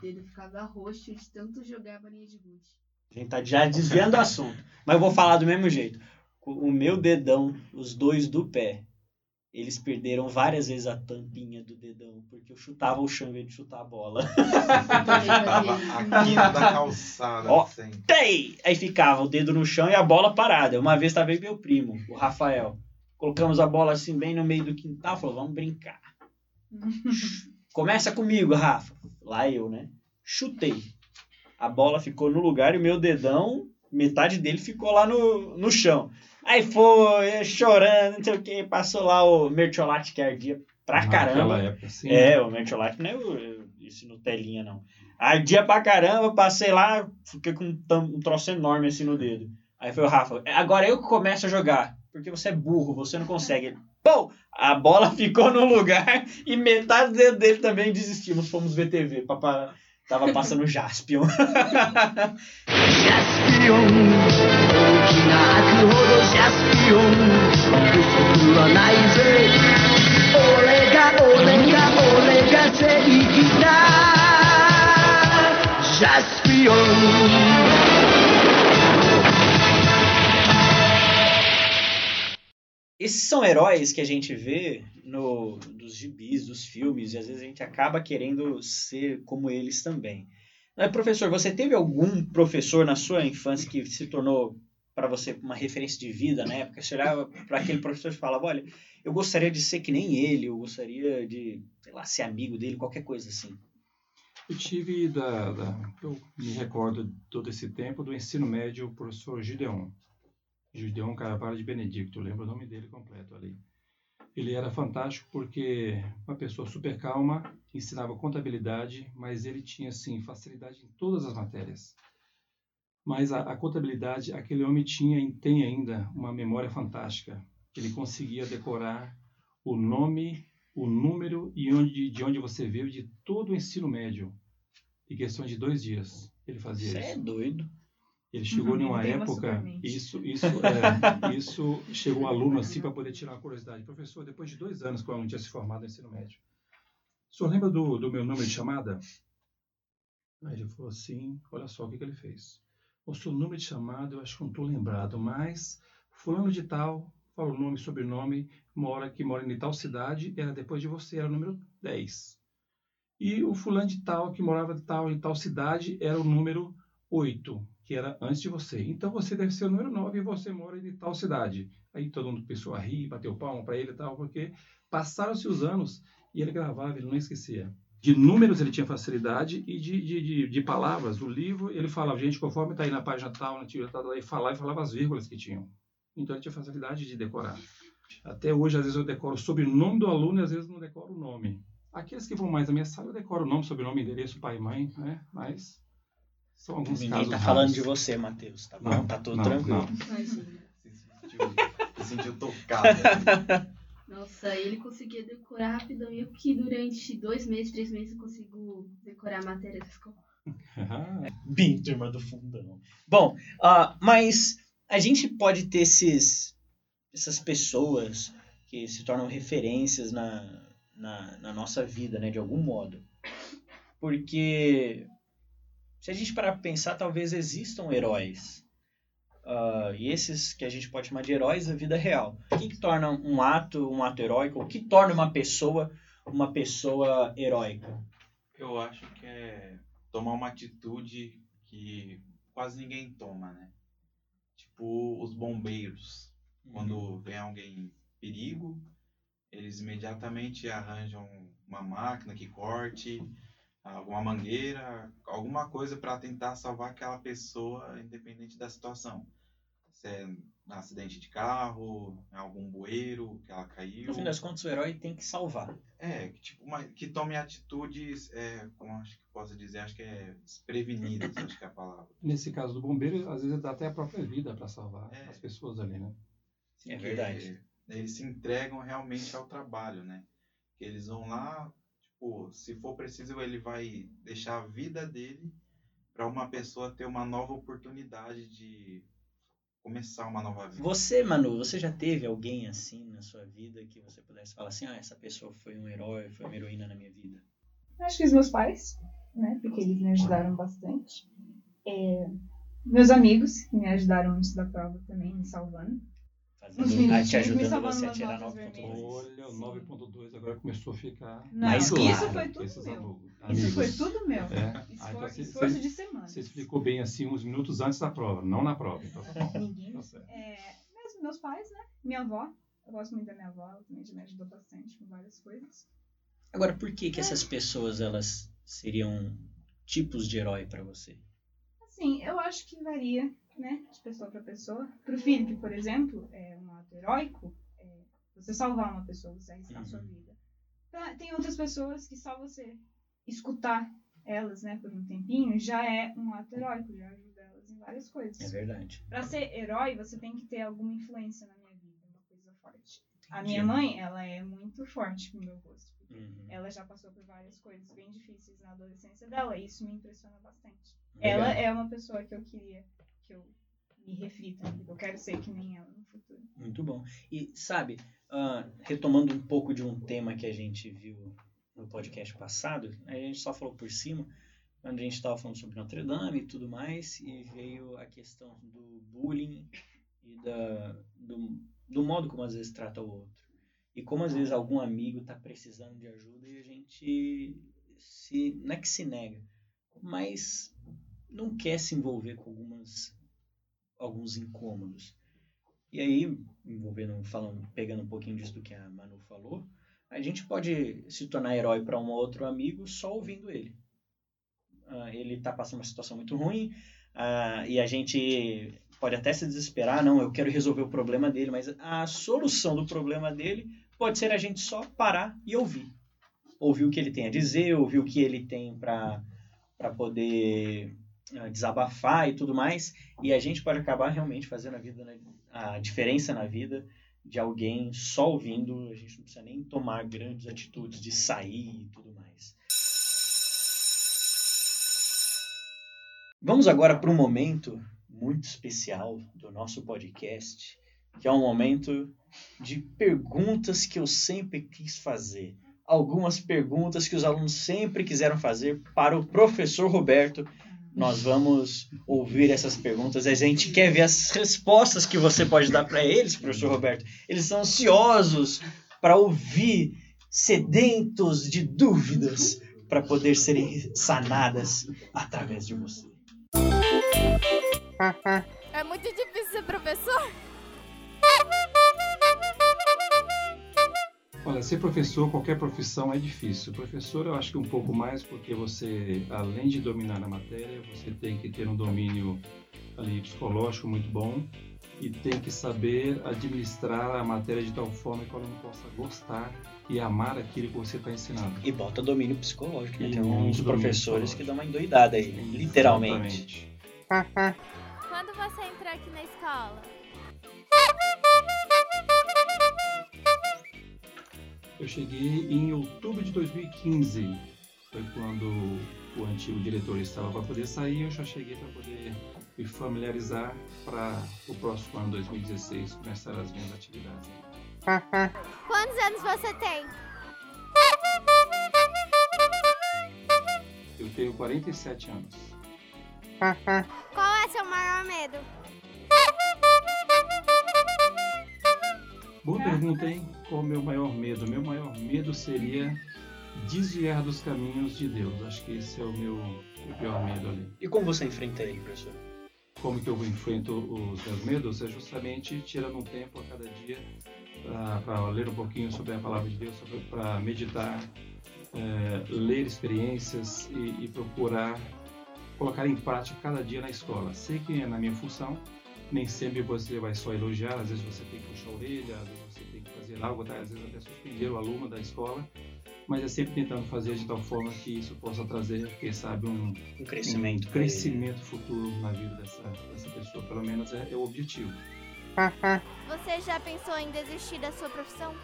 [SPEAKER 3] Dedo ficava roxo de tanto jogar a bolinha de gude.
[SPEAKER 1] A gente tá já desviando o assunto. Mas eu vou falar do mesmo jeito. O meu dedão, os dois do pé, eles perderam várias vezes a tampinha do dedão, porque eu chutava o chão em vez de chutar a bola.
[SPEAKER 4] Tava aqui da calçada,
[SPEAKER 1] Ó.
[SPEAKER 4] assim.
[SPEAKER 1] Tei! Aí ficava o dedo no chão e a bola parada. Uma vez tava eu e meu primo, o Rafael. Colocamos a bola assim bem no meio do quintal, falou, vamos brincar. Começa comigo, Rafa. Lá eu, né? Chutei. A bola ficou no lugar e o meu dedão, metade dele ficou lá no, no chão. Aí foi, chorando, não sei o que, passou lá o mertiolate que ardia pra
[SPEAKER 5] Naquela
[SPEAKER 1] caramba.
[SPEAKER 5] época, sim.
[SPEAKER 1] É, o mertiolate não é o, esse Nutelinha, não. Ardia pra caramba, passei lá, fiquei com um, um troço enorme assim no dedo. Aí foi o Rafa, agora eu que começo a jogar, porque você é burro, você não consegue. Pô! A bola ficou no lugar e metade do dedo dele também desistimos, fomos ver TV. Papai, tava passando Jaspion.
[SPEAKER 8] ジ
[SPEAKER 1] esses são heróis que a gente vê no, dos gibis, dos filmes, e às vezes a gente acaba querendo ser como eles também. Professor, você teve algum professor na sua infância que se tornou para você uma referência de vida na época? Você olhava para aquele professor e falava, olha, eu gostaria de ser que nem ele, eu gostaria de, sei lá, ser amigo dele, qualquer coisa assim.
[SPEAKER 5] Eu tive, da, da, eu me recordo todo esse tempo, do ensino médio, o professor Gideon. Gideon Carvalho de Benedicto, eu lembro o nome dele completo ali. Ele era fantástico porque uma pessoa super calma, ensinava contabilidade, mas ele tinha assim facilidade em todas as matérias. Mas a, a contabilidade, aquele homem tinha e tem ainda uma memória fantástica. Ele conseguia decorar o nome, o número e onde, de onde você veio de todo o ensino médio. Em questão de dois dias, ele fazia
[SPEAKER 1] Você
[SPEAKER 5] isso.
[SPEAKER 1] é doido.
[SPEAKER 5] Ele chegou
[SPEAKER 2] Uhum,
[SPEAKER 5] numa
[SPEAKER 2] uma
[SPEAKER 5] época, isso, isso, é, isso chegou um aluno assim para poder tirar uma curiosidade. Professor, depois de dois anos que eu não tinha se formado no ensino médio, o senhor lembra do, do meu número de chamada? Aí ele falou assim, olha só o que, que ele fez. O seu número de chamada eu acho que não estou lembrado, mas fulano de tal, fala o nome, sobrenome, mora que mora em tal cidade, era depois de você, era o número 10. E o fulano de tal, que morava de tal em tal cidade, era o número 8, que era antes de você. Então você deve ser o número 9 e você mora em tal cidade. Aí todo mundo começou a rir, bateu palma para ele e tal, porque passaram-se os anos e ele gravava, ele não esquecia. De números ele tinha facilidade e de, de, de, de palavras. O livro, ele falava, gente, conforme está aí na página tal, na tira tal, aí falava e falava as vírgulas que tinham. Então ele tinha facilidade de decorar. Até hoje, às vezes eu decoro o sobrenome do aluno e às vezes não decoro o nome. Aqueles que vão mais na minha sala, eu decoro o nome, sobrenome, endereço, pai e mãe, né? Mas são alguns
[SPEAKER 1] Ninguém
[SPEAKER 5] casos
[SPEAKER 1] tá falando
[SPEAKER 5] raros.
[SPEAKER 1] de você, Matheus, tá bom?
[SPEAKER 5] Não,
[SPEAKER 1] tá tudo
[SPEAKER 5] não,
[SPEAKER 1] tranquilo.
[SPEAKER 5] não.
[SPEAKER 4] Se sentiu, se sentiu tocado. né?
[SPEAKER 3] Nossa, ele conseguia decorar rapidão. E eu que durante dois meses, três meses, eu consigo decorar a matéria da escola.
[SPEAKER 1] Bem, turma do fundão. Bom, ah, mas a gente pode ter esses, essas pessoas que se tornam referências na, na, na nossa vida, né, de algum modo. Porque se a gente parar pra pensar, talvez existam heróis. Ah, e esses que a gente pode chamar de heróis da vida real. O que, que torna um ato um ato heróico? O que torna uma pessoa uma pessoa heróica?
[SPEAKER 4] Eu acho que é tomar uma atitude que quase ninguém toma, né? Tipo os bombeiros. Quando vem alguém em perigo, eles imediatamente arranjam uma máquina que corte, alguma mangueira, alguma coisa para tentar salvar aquela pessoa, independente da situação. Se é um acidente de carro, algum bueiro que ela caiu.
[SPEAKER 1] No fim das contas, o herói tem que salvar.
[SPEAKER 4] É, que, tipo, uma, que tome atitudes, é, como acho que posso dizer, acho que é desprevenidas, acho que é a palavra.
[SPEAKER 5] Nesse caso do bombeiro, às vezes dá até a própria vida para salvar
[SPEAKER 4] É.
[SPEAKER 5] as pessoas ali, né?
[SPEAKER 1] É
[SPEAKER 4] que
[SPEAKER 1] verdade.
[SPEAKER 4] Eles se entregam realmente ao trabalho, né? Que eles vão lá, tipo, se for preciso, ele vai deixar a vida dele para uma pessoa ter uma nova oportunidade de começar uma nova vida.
[SPEAKER 1] Você, Manu, você já teve alguém assim na sua vida que você pudesse falar assim, ah, essa pessoa foi um herói, foi uma heroína na minha vida?
[SPEAKER 2] Acho que os meus pais, né? Porque eles me ajudaram bastante. É, meus amigos, que me ajudaram antes da prova também, me salvando.
[SPEAKER 1] Fazendo, ah,
[SPEAKER 2] minutinhos,
[SPEAKER 1] te ajudando você a tirar
[SPEAKER 2] notas
[SPEAKER 1] 9.2.
[SPEAKER 2] vermelhas.
[SPEAKER 5] Olha, o
[SPEAKER 2] Sim.
[SPEAKER 5] 9.2 agora começou a ficar...
[SPEAKER 2] Não,
[SPEAKER 1] Mais
[SPEAKER 2] isso
[SPEAKER 1] claro
[SPEAKER 2] foi
[SPEAKER 5] com
[SPEAKER 2] tudo meu.
[SPEAKER 5] alu-
[SPEAKER 2] Isso
[SPEAKER 5] amigos.
[SPEAKER 2] foi tudo meu.
[SPEAKER 5] É?
[SPEAKER 2] Esfor-
[SPEAKER 5] Ah, então você-
[SPEAKER 2] esforço
[SPEAKER 5] você-
[SPEAKER 2] de semana.
[SPEAKER 5] Você explicou bem assim uns minutos antes da prova, não na prova. Então,
[SPEAKER 2] Ninguém.
[SPEAKER 5] tá.
[SPEAKER 2] É, mesmo meus pais, né? Minha avó. Eu gosto muito da minha avó, ela também me ajudou bastante com várias coisas.
[SPEAKER 1] Agora, por que que essas pessoas, elas seriam tipos de herói pra você?
[SPEAKER 2] Assim, eu acho que varia, né, de pessoa para pessoa. Pro Felipe, por exemplo, é um ato heróico, é você salvar uma pessoa, você arriscar a sua
[SPEAKER 1] Uhum.
[SPEAKER 2] vida. Pra- Tem outras pessoas que só você escutar elas, né, por um tempinho, já é um ato heróico, já ajuda elas em várias coisas.
[SPEAKER 1] É verdade.
[SPEAKER 2] Pra ser herói, você tem que ter alguma influência na minha vida, uma coisa forte. A
[SPEAKER 1] Entendi.
[SPEAKER 2] minha mãe, ela é muito forte pro meu porque
[SPEAKER 1] Uhum.
[SPEAKER 2] Ela já passou por várias coisas bem difíceis na adolescência dela, e isso me impressiona bastante.
[SPEAKER 1] Legal.
[SPEAKER 2] Ela é uma pessoa que eu queria que eu me reflita, eu quero ser que nem ela no futuro.
[SPEAKER 1] Muito bom. E, sabe, ah, retomando um pouco de um tema que a gente viu no podcast passado, a gente só falou por cima, quando a gente estava falando sobre Notre Dame e tudo mais, e veio a questão do bullying e da, do, do modo como às vezes trata o outro. E como às vezes algum amigo está precisando de ajuda e a gente se não é que se nega, mas não quer se envolver com algumas alguns incômodos. E aí, envolvendo, falando, pegando um pouquinho disso do que a Manu falou, a gente pode se tornar herói para um outro amigo só ouvindo ele. Ah, ele está passando uma situação muito ruim ah, e a gente pode até se desesperar, não, eu quero resolver o problema dele, mas a solução do problema dele pode ser a gente só parar e ouvir. Ouvir o que ele tem a dizer, ouvir o que ele tem para poder desabafar e tudo mais, e a gente pode acabar realmente fazendo a vida a diferença na vida de alguém só ouvindo, a gente não precisa nem tomar grandes atitudes de sair e tudo mais. Vamos agora para um momento muito especial do nosso podcast, que é um momento de perguntas que eu sempre quis fazer. Algumas perguntas que os alunos sempre quiseram fazer para o professor Roberto nós vamos ouvir essas perguntas. A gente quer ver as respostas que você pode dar para eles, professor Roberto. Eles são ansiosos para ouvir, sedentos de dúvidas, para poder serem sanadas através de você.
[SPEAKER 5] Olha, ser professor, qualquer profissão é difícil. Professor, eu acho que um pouco mais, porque você, além de dominar a matéria, você tem que ter um domínio ali psicológico muito bom e tem que saber administrar a matéria de tal forma que o aluno possa gostar e amar aquilo que você está ensinando.
[SPEAKER 1] E bota domínio psicológico, né? Tem uns professores que dão uma endoidada aí, literalmente.
[SPEAKER 11] Quando você entrou aqui na escola?
[SPEAKER 5] Eu cheguei em outubro de 2015. Foi quando o antigo diretor estava para poder sair. Eu já cheguei para poder me familiarizar para o próximo ano, 2016, começar as minhas atividades.
[SPEAKER 11] Quantos anos você tem?
[SPEAKER 5] Eu tenho 47 anos.
[SPEAKER 11] Qual é seu maior medo?
[SPEAKER 5] Boa pergunta, hein? Qual o meu maior medo? Meu maior medo seria desviar dos caminhos de Deus. Acho que esse é o meu, meu pior medo ali.
[SPEAKER 1] E como você enfrenta ele, professor?
[SPEAKER 5] Como que eu enfrento os meus medos? É justamente tirando um tempo a cada dia para ler um pouquinho sobre a palavra de Deus, para meditar, é, ler experiências e, e procurar colocar em prática cada dia na escola. Sei que é na minha função, nem sempre você vai só elogiar, às vezes você tem que puxar a orelha, às vezes você tem que fazer algo, tá? às vezes até suspender o aluno da escola, mas é sempre tentando fazer de tal forma que isso possa trazer, quem sabe, um,
[SPEAKER 1] um crescimento,
[SPEAKER 5] um crescimento futuro na vida dessa, dessa pessoa, pelo menos é, é o objetivo.
[SPEAKER 11] Você já pensou em desistir da sua profissão?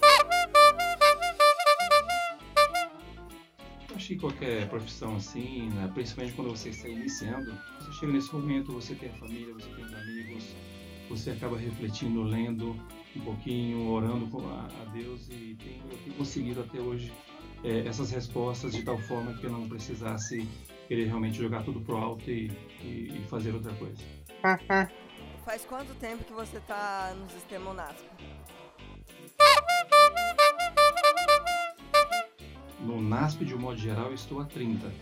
[SPEAKER 5] acho que qualquer profissão assim, né, principalmente quando você está iniciando, você chega nesse momento, você tem a família, você tem os amigos, você acaba refletindo, lendo um pouquinho, orando a, a Deus e tem, eu tenho conseguido até hoje é, essas respostas de tal forma que eu não precisasse querer realmente jogar tudo pro alto e, e, e fazer outra coisa.
[SPEAKER 12] Faz quanto tempo que você está no sistema UNASP?
[SPEAKER 5] No NASP, de um modo geral, estou há 30.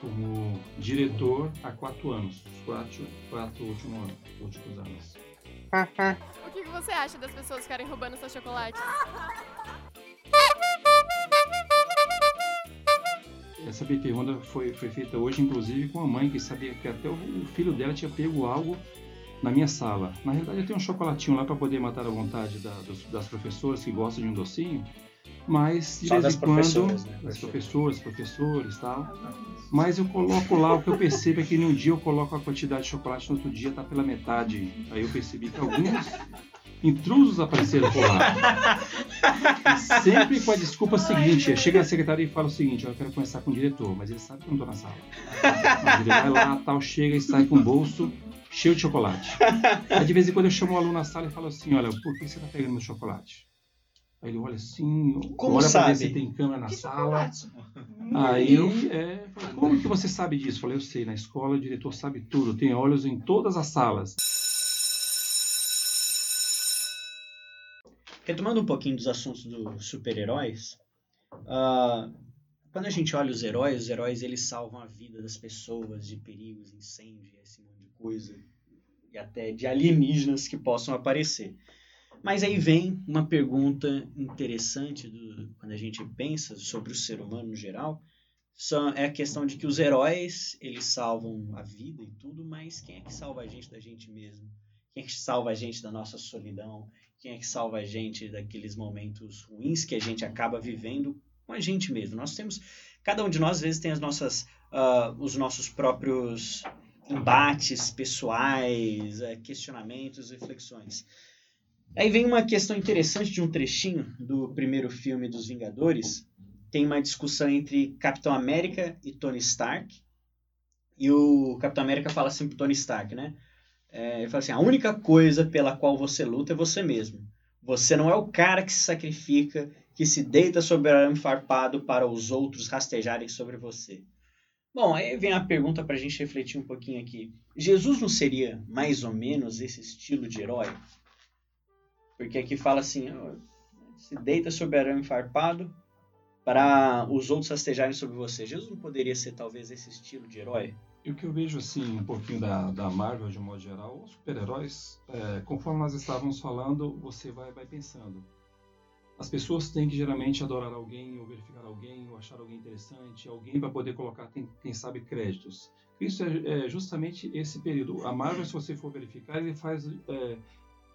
[SPEAKER 5] Como diretor há 4 anos. Os 4, quatro últimos, anos, últimos anos.
[SPEAKER 11] O que você acha das pessoas ficarem roubando seus chocolates?
[SPEAKER 5] Essa pergunta foi, foi feita hoje, inclusive, com a mãe que sabia que até o filho dela tinha pego algo na minha sala. Na realidade, eu tenho um chocolatinho lá para poder matar a vontade da, das professoras que gostam de um docinho. Mas de
[SPEAKER 1] Só
[SPEAKER 5] vez em quando,
[SPEAKER 1] né, professor?
[SPEAKER 5] professoras, professores e tal. Mas eu coloco lá, o que eu percebo é que num dia eu coloco a quantidade de chocolate, no outro dia tá pela metade. Aí eu percebi que alguns intrusos apareceram por lá. E sempre com a desculpa seguinte, chega a secretária e fala o seguinte, "Ó, eu quero conversar com o diretor, mas ele sabe que eu não tô na sala. Mas ele vai lá, tal, chega e sai com o bolso cheio de chocolate. Aí de vez em quando eu chamo o aluno na sala e falo assim, olha, por que você tá pegando meu chocolate? Aí ele olha assim,
[SPEAKER 1] como
[SPEAKER 5] olha
[SPEAKER 1] sabe?
[SPEAKER 5] pra ver se tem câmera na que sala. Aí eu é, falei, como que você sabe disso? Eu falei, eu sei, na escola o diretor sabe tudo, tem olhos em todas as salas.
[SPEAKER 1] Retomando um pouquinho dos assuntos dos super-heróis, uh, quando a gente olha os heróis, os heróis eles salvam a vida das pessoas de perigos, incêndios, esse monte de coisa, e até de alienígenas que possam aparecer. Mas aí vem uma pergunta interessante do, quando a gente pensa sobre o ser humano no geral, são, é a questão de que os heróis eles salvam a vida e tudo, mas quem é que salva a gente da gente mesmo? Quem é que salva a gente da nossa solidão? Quem é que salva a gente daqueles momentos ruins que a gente acaba vivendo com a gente mesmo? Nós temos, cada um de nós às vezes tem as nossas, uh, os nossos próprios embates pessoais, uh, questionamentos, reflexões. Aí vem uma questão interessante de um trechinho do primeiro filme dos Vingadores. Tem uma discussão entre Capitão América e Tony Stark. E o Capitão América fala assim pro Tony Stark, né? É, ele fala assim: a única coisa pela qual você luta é você mesmo. Você não é o cara que se sacrifica, que se deita sobre o arame farpado para os outros rastejarem sobre você. Bom, aí vem a pergunta para a gente refletir um pouquinho aqui. Jesus não seria mais ou menos esse estilo de herói? Porque aqui fala assim: se deita sobre arame farpado para os outros rastejarem sobre você. Jesus não poderia ser talvez esse estilo de herói?
[SPEAKER 5] E o que eu vejo assim um pouquinho da, da Marvel de um modo geral, os super-heróis, é, conforme nós estávamos falando, você vai, vai pensando. As pessoas têm que geralmente adorar alguém, ou verificar alguém, ou achar alguém interessante, alguém para poder colocar, quem sabe, créditos. Isso é, é, justamente esse período. A Marvel, se você for verificar, ele faz é,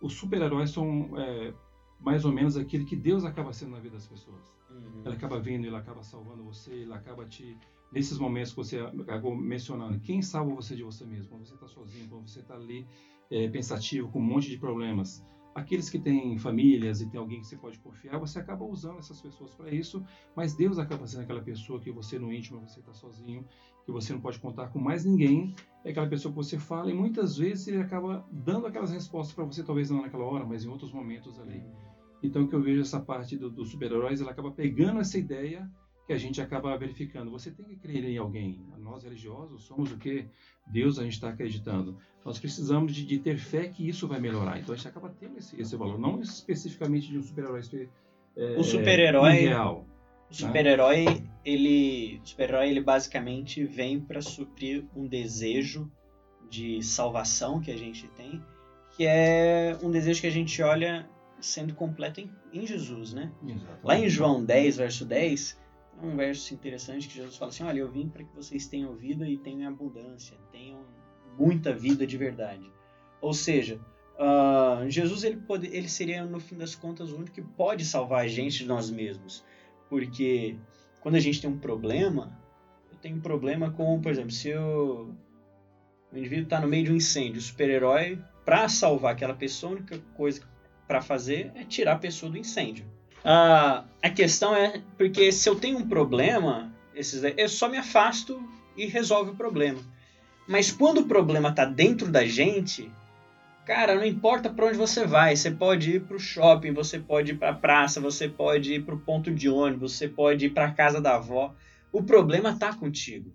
[SPEAKER 5] os super-heróis são é, mais ou menos aquele que Deus acaba sendo na vida das pessoas. Uhum. Ele acaba vindo, ele acaba salvando você, ele acaba te. Nesses momentos que você acabou mencionando, quem salva você de você mesmo? Quando você está sozinho, quando você está ali é, pensativo, com um monte de problemas. Aqueles que têm famílias e tem alguém que você pode confiar, você acaba usando essas pessoas para isso, mas Deus acaba sendo aquela pessoa que você no íntimo, você está sozinho, que você não pode contar com mais ninguém, é aquela pessoa que você fala e muitas vezes ele acaba dando aquelas respostas para você, talvez não naquela hora, mas em outros momentos ali. Então que eu vejo essa parte dos do super-heróis, ela acaba pegando essa ideia que a gente acaba verificando. Você tem que crer em alguém. Nós religiosos somos o que? Deus a gente está acreditando. Nós precisamos de, de, ter fé que isso vai melhorar. Então a gente acaba tendo esse, esse valor, não especificamente de um super-herói
[SPEAKER 1] é, o super-herói real. O super-herói, né? ele, super-herói, ele basicamente vem para suprir um desejo de salvação que a gente tem, que é um desejo que a gente olha sendo completo em, em Jesus, né? Exatamente. Lá em João 10, verso 10, um verso interessante que Jesus fala assim: Olha, eu vim para que vocês tenham vida e tenham abundância, tenham muita vida de verdade. Ou seja, uh, Jesus ele, pode, ele seria, no fim das contas, o único que pode salvar a gente de nós mesmos. Porque quando a gente tem um problema, eu tenho um problema com, por exemplo, se eu, o indivíduo está no meio de um incêndio, o super-herói, para salvar aquela pessoa, a única coisa para fazer é tirar a pessoa do incêndio. Uh, a questão é porque se eu tenho um problema, esses, eu só me afasto e resolve o problema. Mas quando o problema está dentro da gente, cara, não importa para onde você vai, você pode ir para o shopping, você pode ir para a praça, você pode ir para o ponto de ônibus, você pode ir para casa da avó. O problema está contigo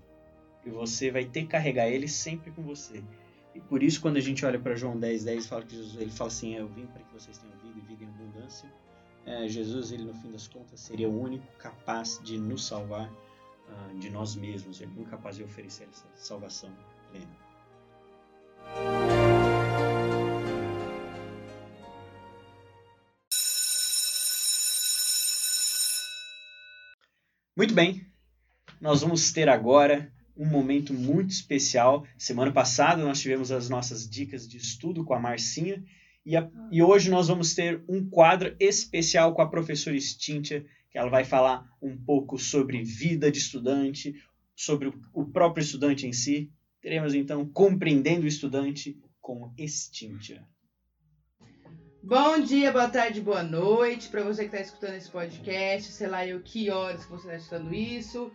[SPEAKER 1] e você vai ter que carregar ele sempre com você. E por isso, quando a gente olha para João 10, 10, fala que Jesus, ele fala assim: Eu vim para que vocês tenham vida e vida em abundância é, Jesus, ele no fim das contas, seria o único capaz de nos salvar uh, de nós mesmos, ele é o único capaz de oferecer essa salvação plena. Muito bem, nós vamos ter agora um momento muito especial. Semana passada nós tivemos as nossas dicas de estudo com a Marcinha e, a, e, hoje nós vamos ter um quadro especial com a professora Stintia, que ela vai falar um pouco sobre vida de estudante, sobre o, o próprio estudante em si. Teremos então Compreendendo o Estudante com Stintia.
[SPEAKER 13] Bom dia, boa tarde, boa noite para você que está escutando esse podcast. Sei lá eu que horas que você está escutando isso.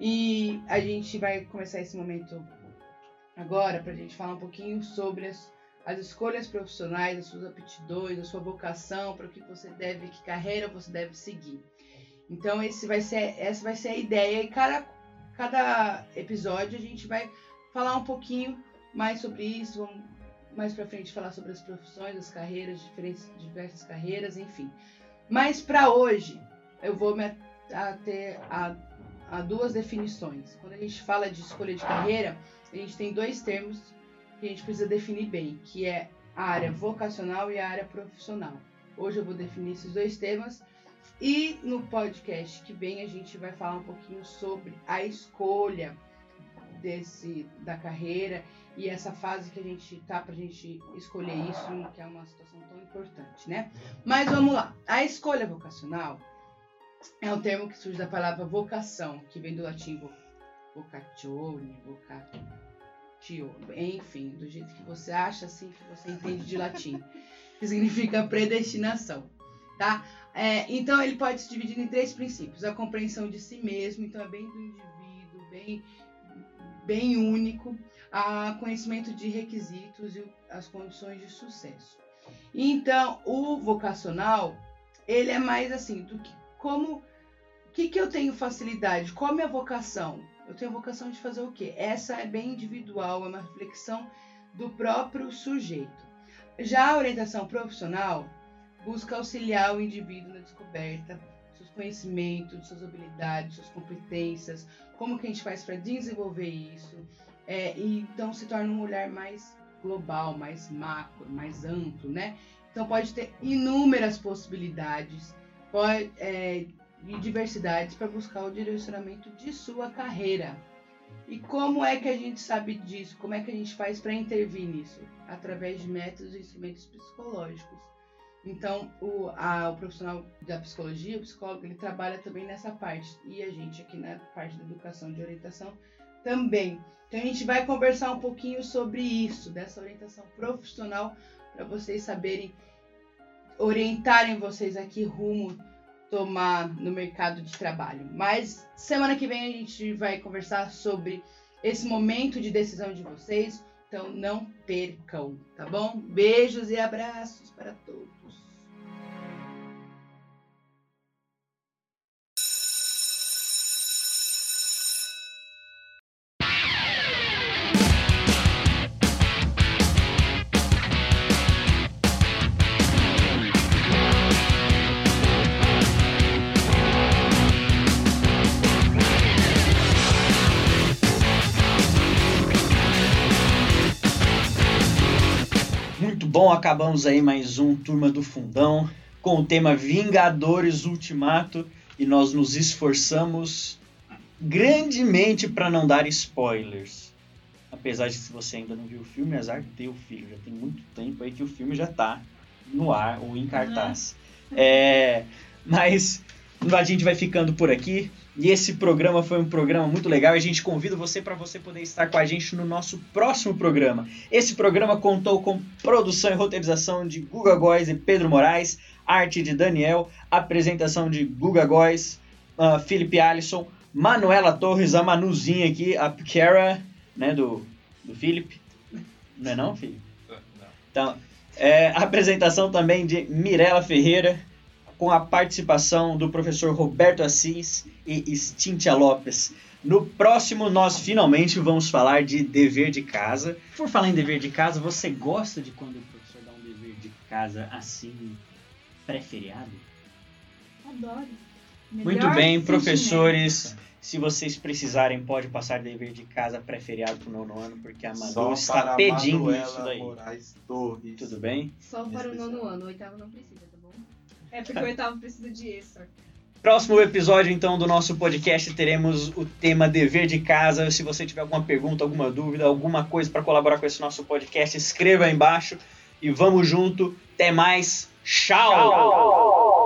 [SPEAKER 13] E a gente vai começar esse momento agora para a gente falar um pouquinho sobre as as escolhas profissionais, as suas aptidões, a sua vocação, para o que você deve, que carreira você deve seguir. Então esse vai ser, essa vai ser a ideia e cada, cada episódio a gente vai falar um pouquinho mais sobre isso, vamos mais para frente falar sobre as profissões, as carreiras, diferentes, diversas carreiras, enfim. Mas para hoje, eu vou me ater a, a duas definições. Quando a gente fala de escolha de carreira, a gente tem dois termos que a gente precisa definir bem, que é a área vocacional e a área profissional. Hoje eu vou definir esses dois temas e no podcast que vem a gente vai falar um pouquinho sobre a escolha desse da carreira e essa fase que a gente tá pra gente escolher isso, que é uma situação tão importante, né? Mas vamos lá. A escolha vocacional é um termo que surge da palavra vocação, que vem do latim vo- vocatione, vocatio, enfim, do jeito que você acha, assim que você entende de latim, que significa predestinação, tá? É, então ele pode se dividir em três princípios: a compreensão de si mesmo, então é bem do indivíduo, bem bem único, a conhecimento de requisitos e as condições de sucesso. Então, o vocacional, ele é mais assim, do que como o que, que eu tenho facilidade? Qual a minha vocação? Eu tenho a vocação de fazer o quê? Essa é bem individual, é uma reflexão do próprio sujeito. Já a orientação profissional busca auxiliar o indivíduo na descoberta dos seus conhecimentos, suas habilidades, suas competências, como que a gente faz para desenvolver isso, é, e então se torna um olhar mais global, mais macro, mais amplo, né? Então pode ter inúmeras possibilidades pode, é, e diversidades para buscar o direcionamento de sua carreira. E como é que a gente sabe disso? Como é que a gente faz para intervir nisso? Através de métodos e instrumentos psicológicos. Então, o, a- o profissional da psicologia, o psicólogo, ele trabalha também nessa parte. E a gente aqui na parte da educação de orientação também. Então, a gente vai conversar um pouquinho sobre isso, dessa orientação profissional, para vocês saberem, orientarem vocês aqui rumo tomar no mercado de trabalho. Mas semana que vem a gente vai conversar sobre esse momento de decisão de vocês. Então não percam, tá bom? Beijos e abraços para todos.
[SPEAKER 1] Acabamos aí mais um Turma do Fundão com o tema Vingadores Ultimato e nós nos esforçamos grandemente para não dar spoilers. Apesar de se você ainda não viu o filme, azar teu filho, já tem muito tempo aí que o filme já tá no ar ou em cartaz. É, mas a gente vai ficando por aqui. E esse programa foi um programa muito legal. E a gente convida você para você poder estar com a gente no nosso próximo programa. Esse programa contou com produção e roteirização de Guga Góes e Pedro Moraes, arte de Daniel, apresentação de Guga Góes, ah, Felipe Alisson, Manuela Torres, a Manuzinha aqui, a Kara, né, do, do Felipe. Não é não, Felipe? Então, é, apresentação também de Mirela Ferreira, com a participação do professor Roberto Assis e Cíntia Lopes. No próximo, nós finalmente vamos falar de dever de casa. Por falar em dever de casa, você gosta de quando o professor dá um dever de casa assim, pré-feriado?
[SPEAKER 2] Adoro.
[SPEAKER 1] Muito
[SPEAKER 2] Melhor
[SPEAKER 1] bem,
[SPEAKER 2] sentimento.
[SPEAKER 1] professores. Se vocês precisarem, pode passar dever de casa pré-feriado pro nono ano, porque a Manu está pedindo
[SPEAKER 4] Manuela
[SPEAKER 1] isso daí.
[SPEAKER 4] Moraes Torres.
[SPEAKER 1] Tudo bem?
[SPEAKER 3] Só para o nono ano, o oitavo não precisa?
[SPEAKER 2] É porque o oitavo precisa de extra.
[SPEAKER 1] Próximo episódio, então, do nosso podcast, teremos o tema dever de casa. Se você tiver alguma pergunta, alguma dúvida, alguma coisa para colaborar com esse nosso podcast, escreva aí embaixo e vamos junto. Até mais. Tchau.